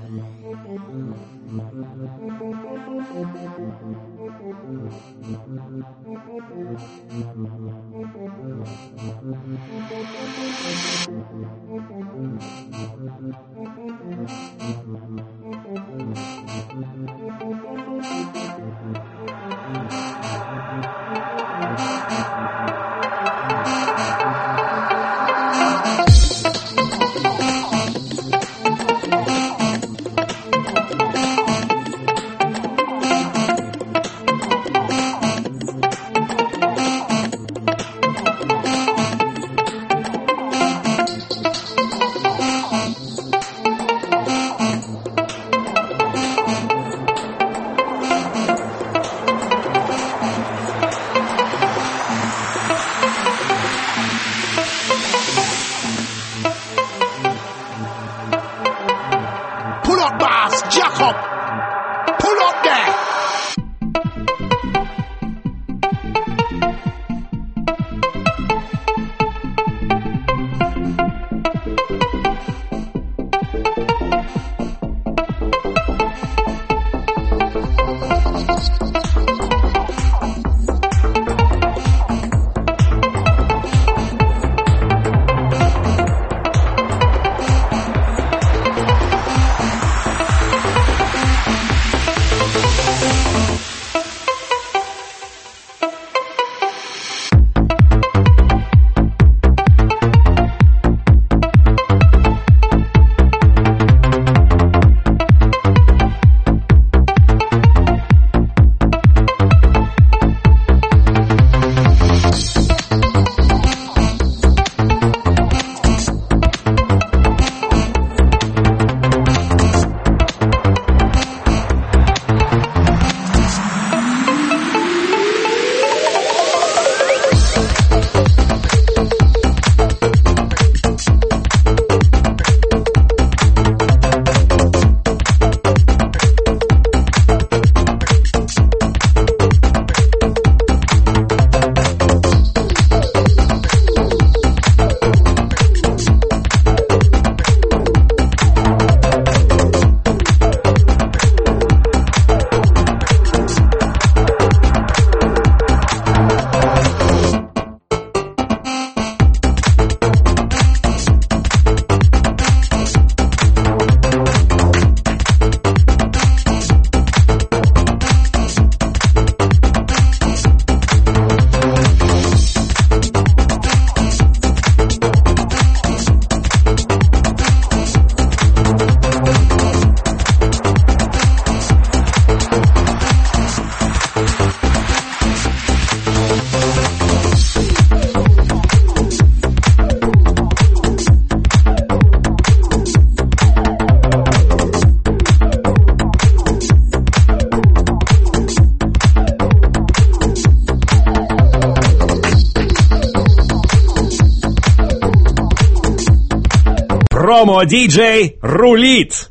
Pull up, up. Pull up there. Ромо диджей рулит!